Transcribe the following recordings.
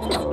Oh,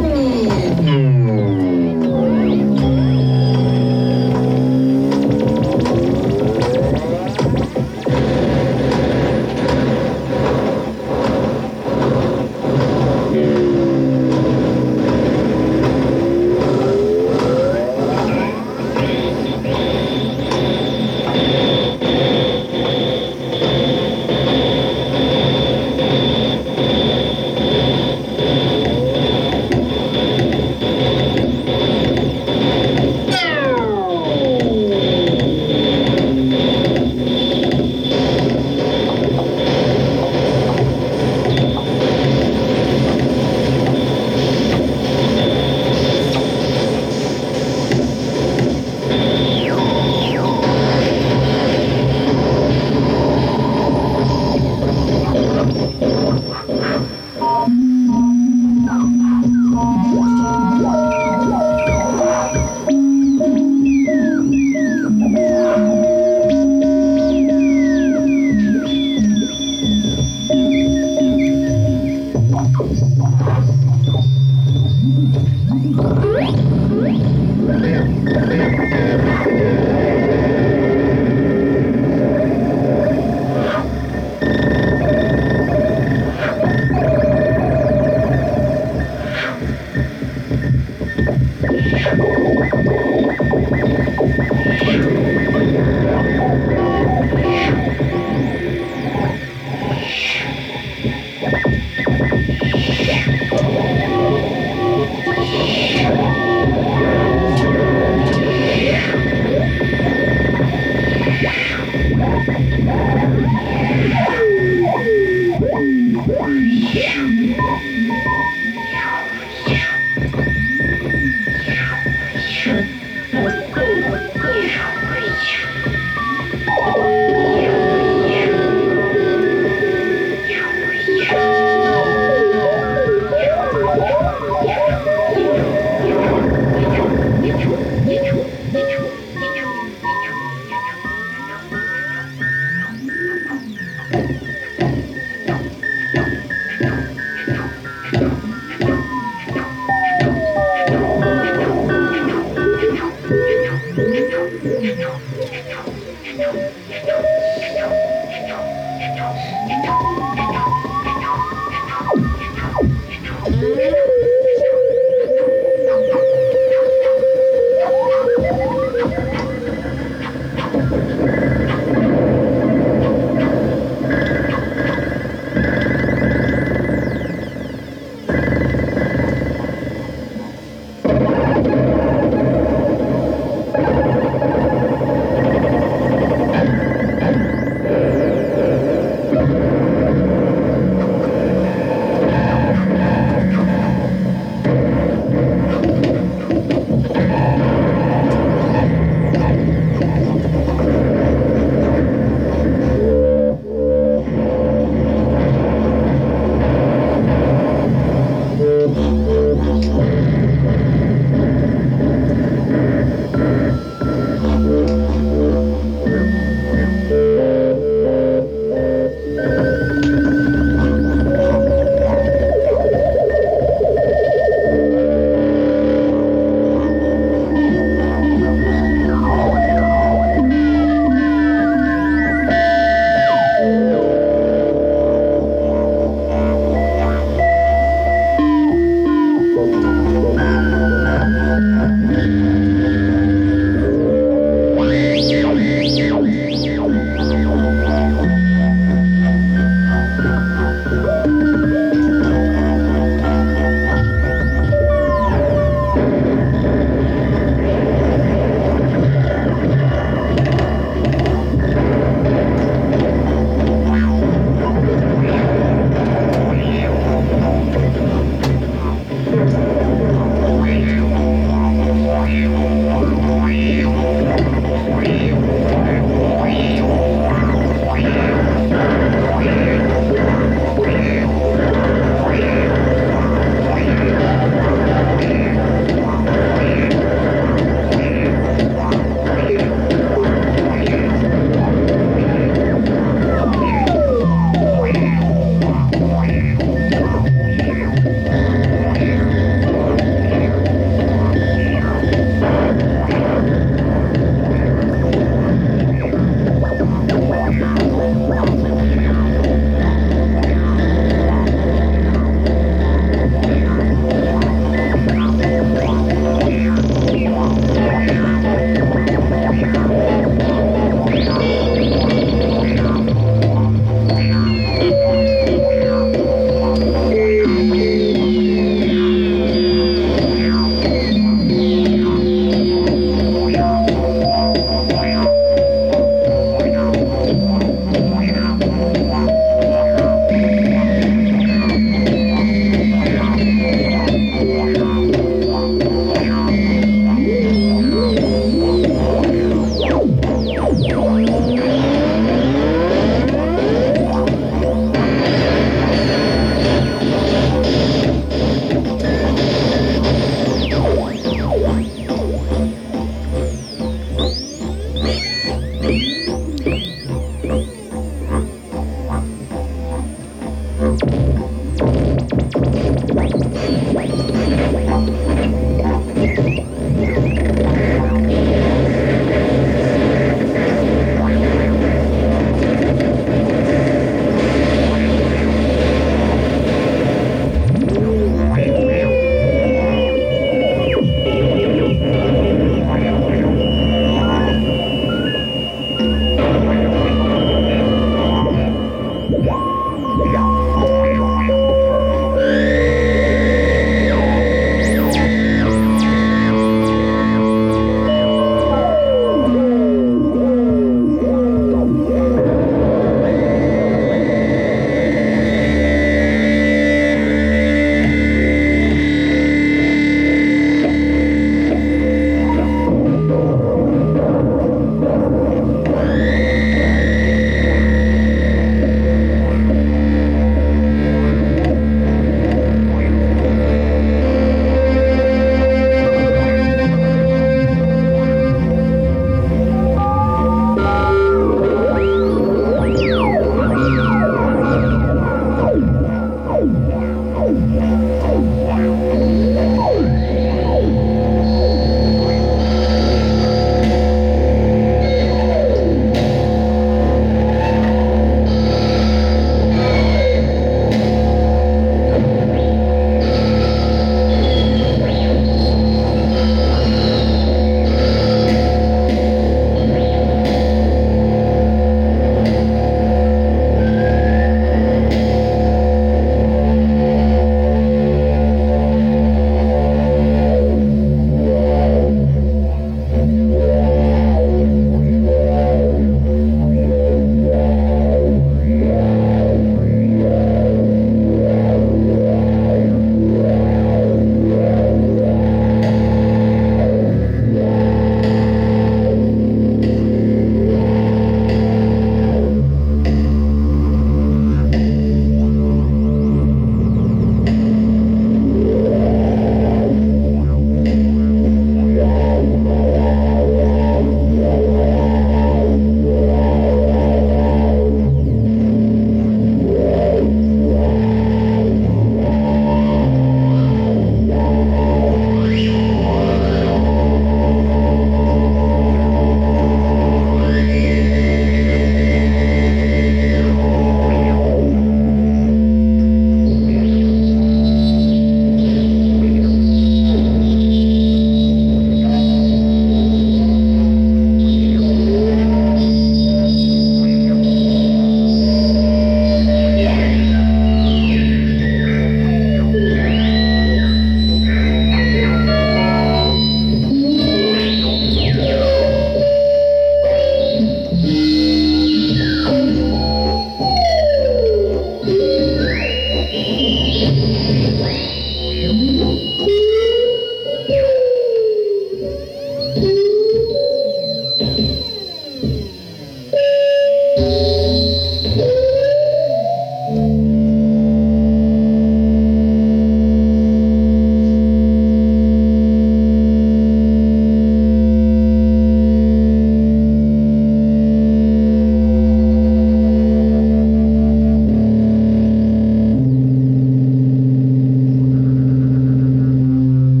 Chile.